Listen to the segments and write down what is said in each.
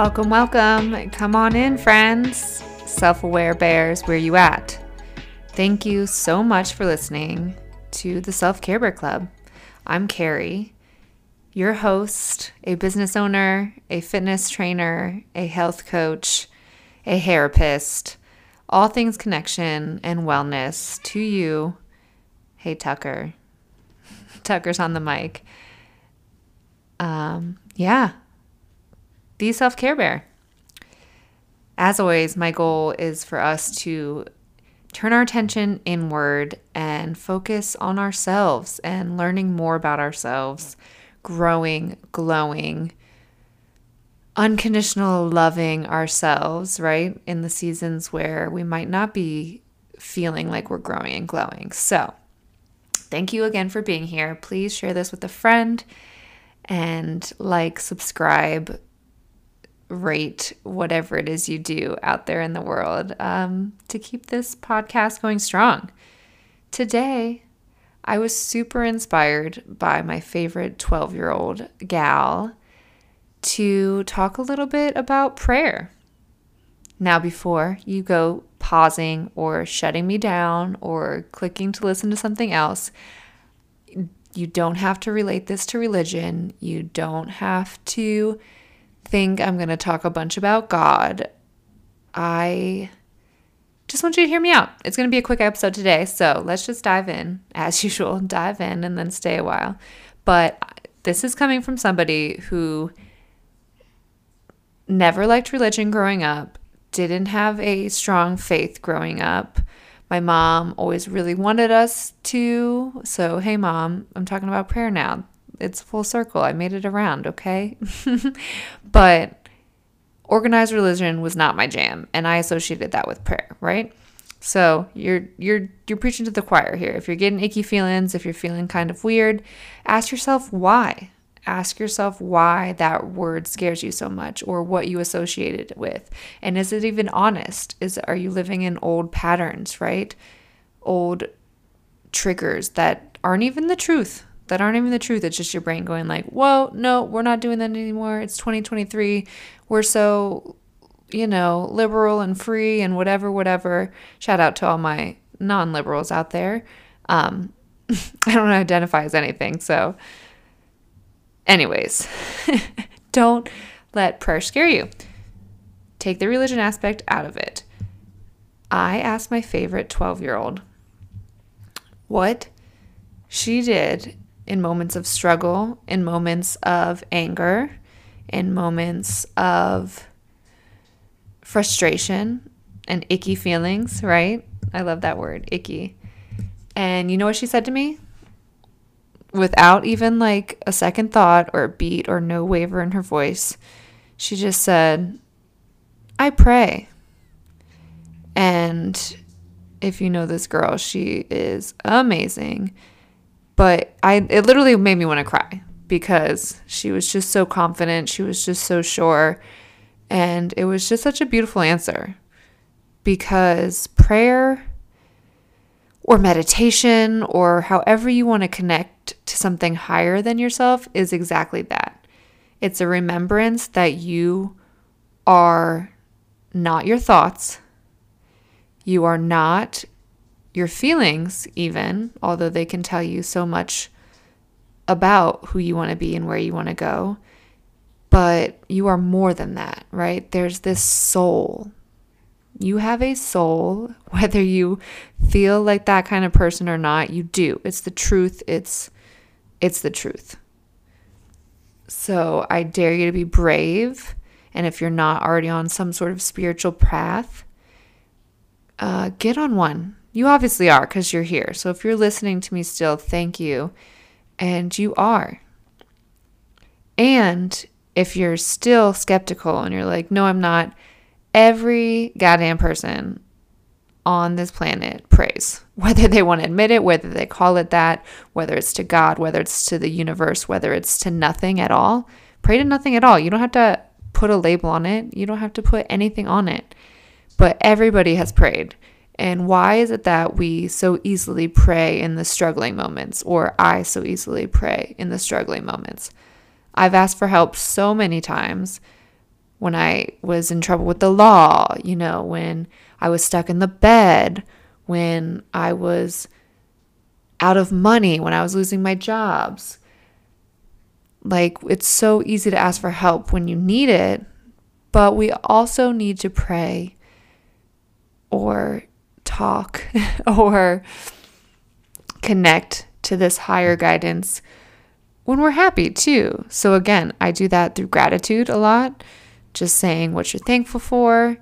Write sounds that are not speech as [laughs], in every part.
Welcome, welcome. Come on in, friends. Self aware bears, where you at? Thank you so much for listening to the Self Care Bear Club. I'm Carrie, your host, a business owner, a fitness trainer, a health coach, a therapist, all things connection and wellness to you. Hey, Tucker. [laughs] Tucker's on the mic. Um, yeah, the self care bear. As always, my goal is for us to turn our attention inward and focus on ourselves and learning more about ourselves, growing, glowing, unconditional loving ourselves, right? In the seasons where we might not be feeling like we're growing and glowing. So, thank you again for being here. Please share this with a friend and like, subscribe, rate whatever it is you do out there in the world um, to keep this podcast going strong. Today, I was super inspired by my favorite 12 year old gal to talk a little bit about prayer. Now, before you go pausing or shutting me down or clicking to listen to something else, you don't have to relate this to religion. You don't have to think I'm going to talk a bunch about God. I just want you to hear me out. It's going to be a quick episode today. So let's just dive in, as [laughs] usual, dive in and then stay a while. But this is coming from somebody who never liked religion growing up, didn't have a strong faith growing up. My mom always really wanted us to. So, hey, mom, I'm talking about prayer now it's full circle. I made it around, okay? [laughs] but organized religion was not my jam, and I associated that with prayer, right? So you're you're you're preaching to the choir here. If you're getting icky feelings, if you're feeling kind of weird, ask yourself why. Ask yourself why that word scares you so much or what you associate it with. And is it even honest? Is are you living in old patterns, right? Old triggers that aren't even the truth that aren't even the truth. It's just your brain going like, "Whoa, no, we're not doing that anymore. It's 2023. We're so, you know, liberal and free and whatever, whatever." Shout out to all my non-liberals out there. Um, [laughs] I don't identify as anything, so. Anyways, [laughs] don't let prayer scare you. Take the religion aspect out of it. I asked my favorite 12 year old what she did in moments of struggle, in moments of anger, in moments of frustration and icky feelings, right? I love that word, icky. And you know what she said to me? Without even like a second thought or a beat or no waver in her voice, she just said, I pray. And if you know this girl, she is amazing. But I it literally made me want to cry because she was just so confident, she was just so sure, and it was just such a beautiful answer. Because prayer or meditation or however you want to connect to something higher than yourself is exactly that. It's a remembrance that you are not your thoughts. You are not your feelings, even, although they can tell you so much about who you want to be and where you want to go. But you are more than that, right? There's this soul. You have a soul, [laughs] whether you feel like that kind of person or not, you do. It's the truth. It's it's the truth. So I dare you to be brave. And if you're not already on some sort of spiritual path, uh, get on one. You obviously are because you're here. So if you're listening to me still, thank you. And you are. And if you're still skeptical and you're like, no, I'm not, every goddamn person on this planet prays, [laughs] whether they want to admit it, whether they call it that, whether it's to God, whether it's to the universe, whether it's to nothing at all. Pray to nothing at all. You don't have to put a label on it, you don't have to put anything on it. But everybody has prayed. And why is it that we so easily pray in the struggling moments, or I so easily pray in the struggling moments? I've asked for help so many times when I was in trouble with the law, you know, when I was stuck in the bed, when I was out of money, when I was losing my jobs. Like, it's so easy to ask for help when you need it, but we also need to pray or talk [laughs] or connect to this higher guidance when we're happy too. So, again, I do that through gratitude a lot, just saying what you're thankful for,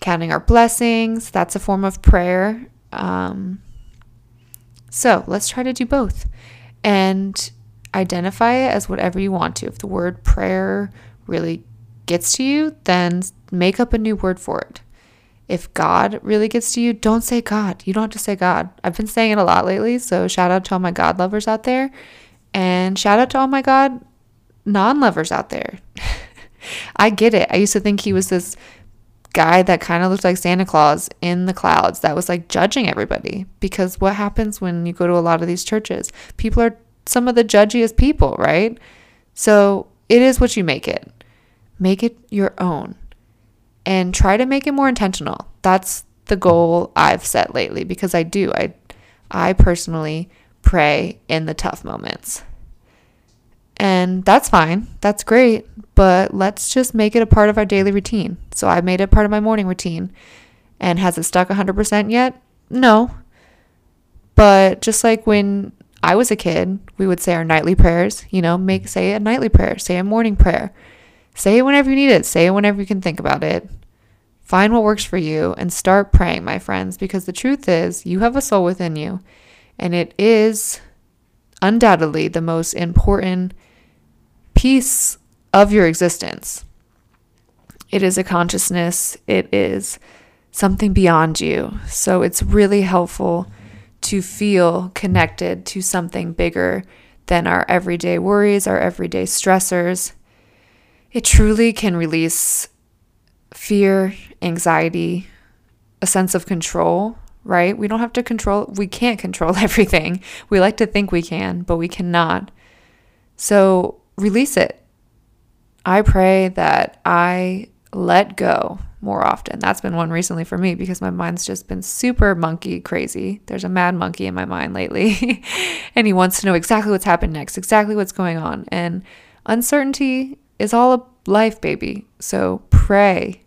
counting our blessings. That's a form of prayer. Um, so, let's try to do both and identify it as whatever you want to. If the word prayer really gets to you, then make up a new word for it. If God really gets to you, don't say God. You don't have to say God. I've been saying it a lot lately. So, shout out to all my God lovers out there. And shout out to all my God non lovers out there. [laughs] I get it. I used to think he was this guy that kind of looked like Santa Claus in the clouds that was like judging everybody. Because what happens when you go to a lot of these churches? People are some of the judgiest people, right? So, it is what you make it. Make it your own and try to make it more intentional. That's the goal I've set lately because I do. I I personally pray in the tough moments. And that's fine. That's great, but let's just make it a part of our daily routine. So I made it part of my morning routine. And has it stuck 100% yet? No. But just like when I was a kid, we would say our nightly prayers, you know, make say a nightly prayer, say a morning prayer. Say it whenever you need it. Say it whenever you can think about it. Find what works for you and start praying, my friends, because the truth is, you have a soul within you, and it is undoubtedly the most important piece of your existence. It is a consciousness, it is something beyond you. So it's really helpful to feel connected to something bigger than our everyday worries, our everyday stressors. It truly can release fear, anxiety, a sense of control, right? We don't have to control, we can't control [laughs] everything. We like to think we can, but we cannot. So release it. I pray that I let go more often. That's been one recently for me because my mind's just been super monkey crazy. There's a mad monkey in my mind lately, [laughs] and he wants to know exactly what's happened next, exactly what's going on. And uncertainty is all a life, baby. So pray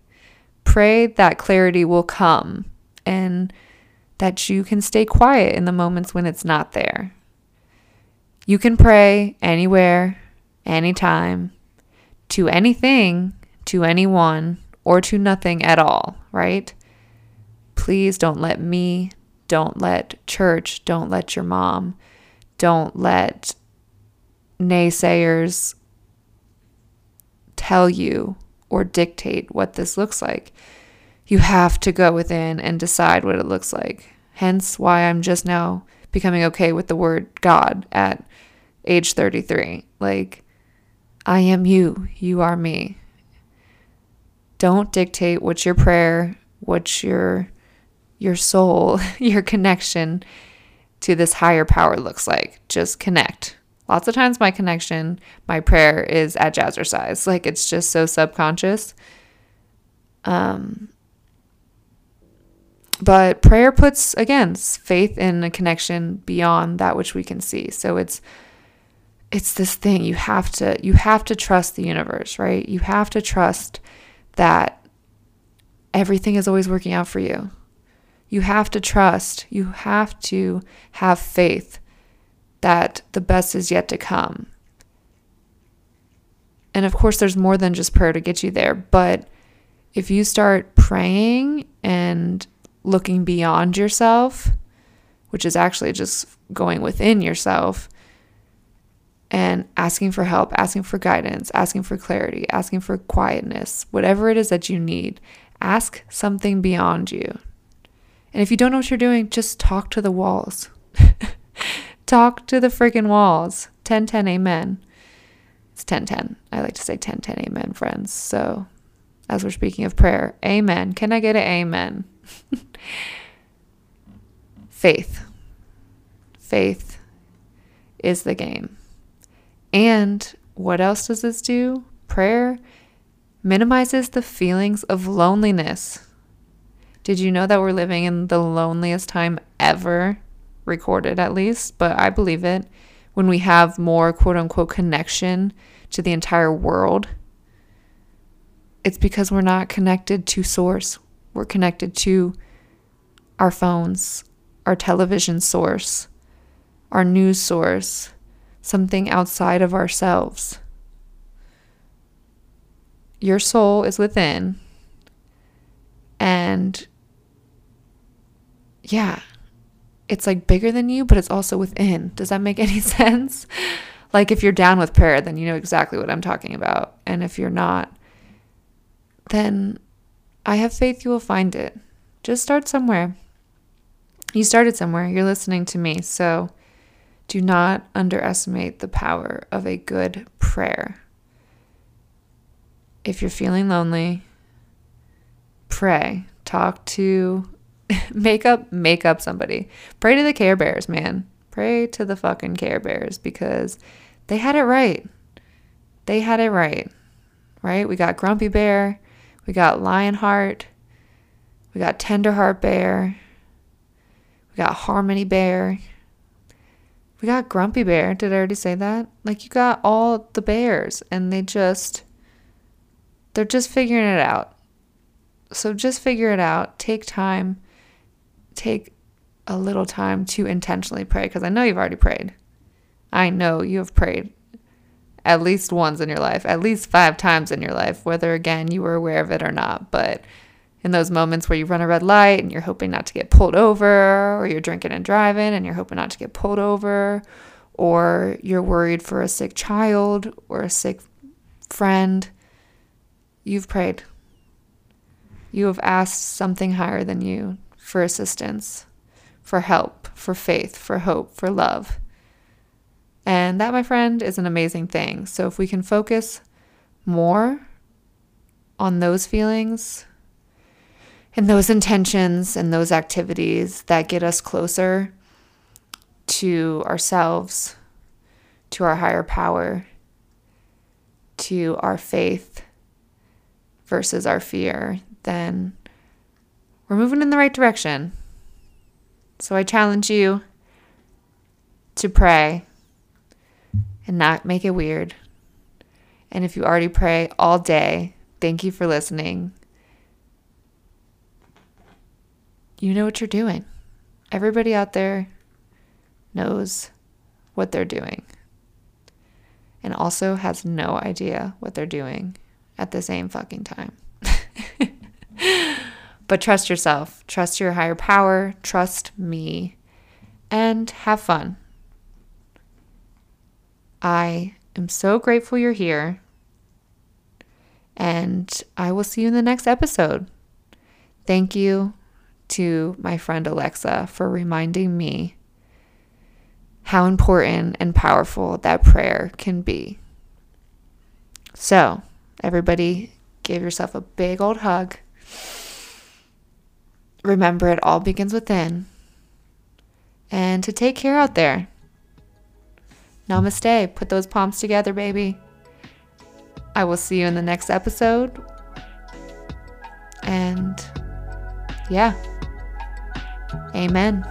Pray that clarity will come and that you can stay quiet in the moments when it's not there. You can pray anywhere, anytime, to anything, to anyone, or to nothing at all, right? Please don't let me, don't let church, don't let your mom, don't let naysayers tell you or dictate what this looks like. You have to go within and decide what it looks like. Hence why I'm just now becoming okay with the word God at age 33. Like, I am you, you are me. Don't dictate what's your prayer, what's your your soul, [laughs] your connection to this higher power looks like. Just connect. Lots of times, my connection, my prayer is at jazzercise. Like it's just so subconscious. Um, but prayer puts, again, faith in a connection beyond that which we can see. So it's it's this thing you have to you have to trust the universe right you have to trust that everything is always working out for you you have to trust you have to have faith that the best is yet to come. And of course, there's more than just prayer to get you there. But if you start praying and looking beyond yourself, which is actually just going within yourself and asking for help, asking for guidance, asking for clarity, asking for quietness, whatever it is that you need, ask something beyond you. And if you don't know what you're doing, just talk to the walls. [laughs] Talk to the freaking walls. 10 10 amen. It's 10 10. I like to say 10 10 amen, friends. So, as we're speaking of prayer, amen. Can I get an amen? [laughs] Faith. Faith is the game. And what else does this do? Prayer minimizes the feelings of loneliness. Did you know that we're living in the loneliest time ever, recorded at least? But I believe it. When we have more quote unquote connection to the entire world, it's because we're not connected to source. We're connected to our phones, our television source, our news source, something outside of ourselves. Your soul is within. And yeah, it's like bigger than you, but it's also within. Does that make [laughs] any sense? Like if you're down with prayer, then you know exactly what I'm talking about. And if you're not, then I have faith you will find it. Just start somewhere. You started somewhere. You're listening to me. So do not underestimate the power of a good prayer. If you're feeling lonely, pray. Talk to [laughs] make up make up somebody. Pray to the Care Bears, man. Pray to the fucking Care Bears because they had it right. They had it right. Right? We got Grumpy Bear, we got Lionheart, we got Tenderheart Bear, we got Harmony Bear, we got Grumpy Bear. Did I already say that? Like you got all the bears and they just they're just figuring it out. So just figure it out. Take time. Take a little time to intentionally pray because I know you've already prayed. I know you have prayed at least once in your life, at least five times in your life, whether again you were aware of it or not. But in those moments where you run a red light and you're hoping not to get pulled over, or you're drinking and driving and you're hoping not to get pulled over, or you're worried for a sick child or a sick friend, you've prayed. You have asked something higher than you for assistance, for help, for faith, for hope, for love. And that, my friend, is an amazing thing. So if we can focus more on those feelings and those intentions and those activities that get us closer to ourselves, to our higher power, to our faith versus our fear, then we're moving in the right direction. So I challenge you to pray and not make it weird. And if you already pray all day, thank you for listening. You know what you're doing. Everybody out there knows what they're doing and also has no idea what they're doing at the same fucking time. [laughs] but trust yourself, trust your higher power, trust me, and have fun. I am so grateful you're here. And I will see you in the next episode. Thank you to my friend Alexa for reminding me how important and powerful that prayer can be. So, everybody, give yourself a big old hug. Remember, it all begins within. And to take care out there. Namaste. Put those palms together, baby. I will see you in the next episode. And yeah. Amen.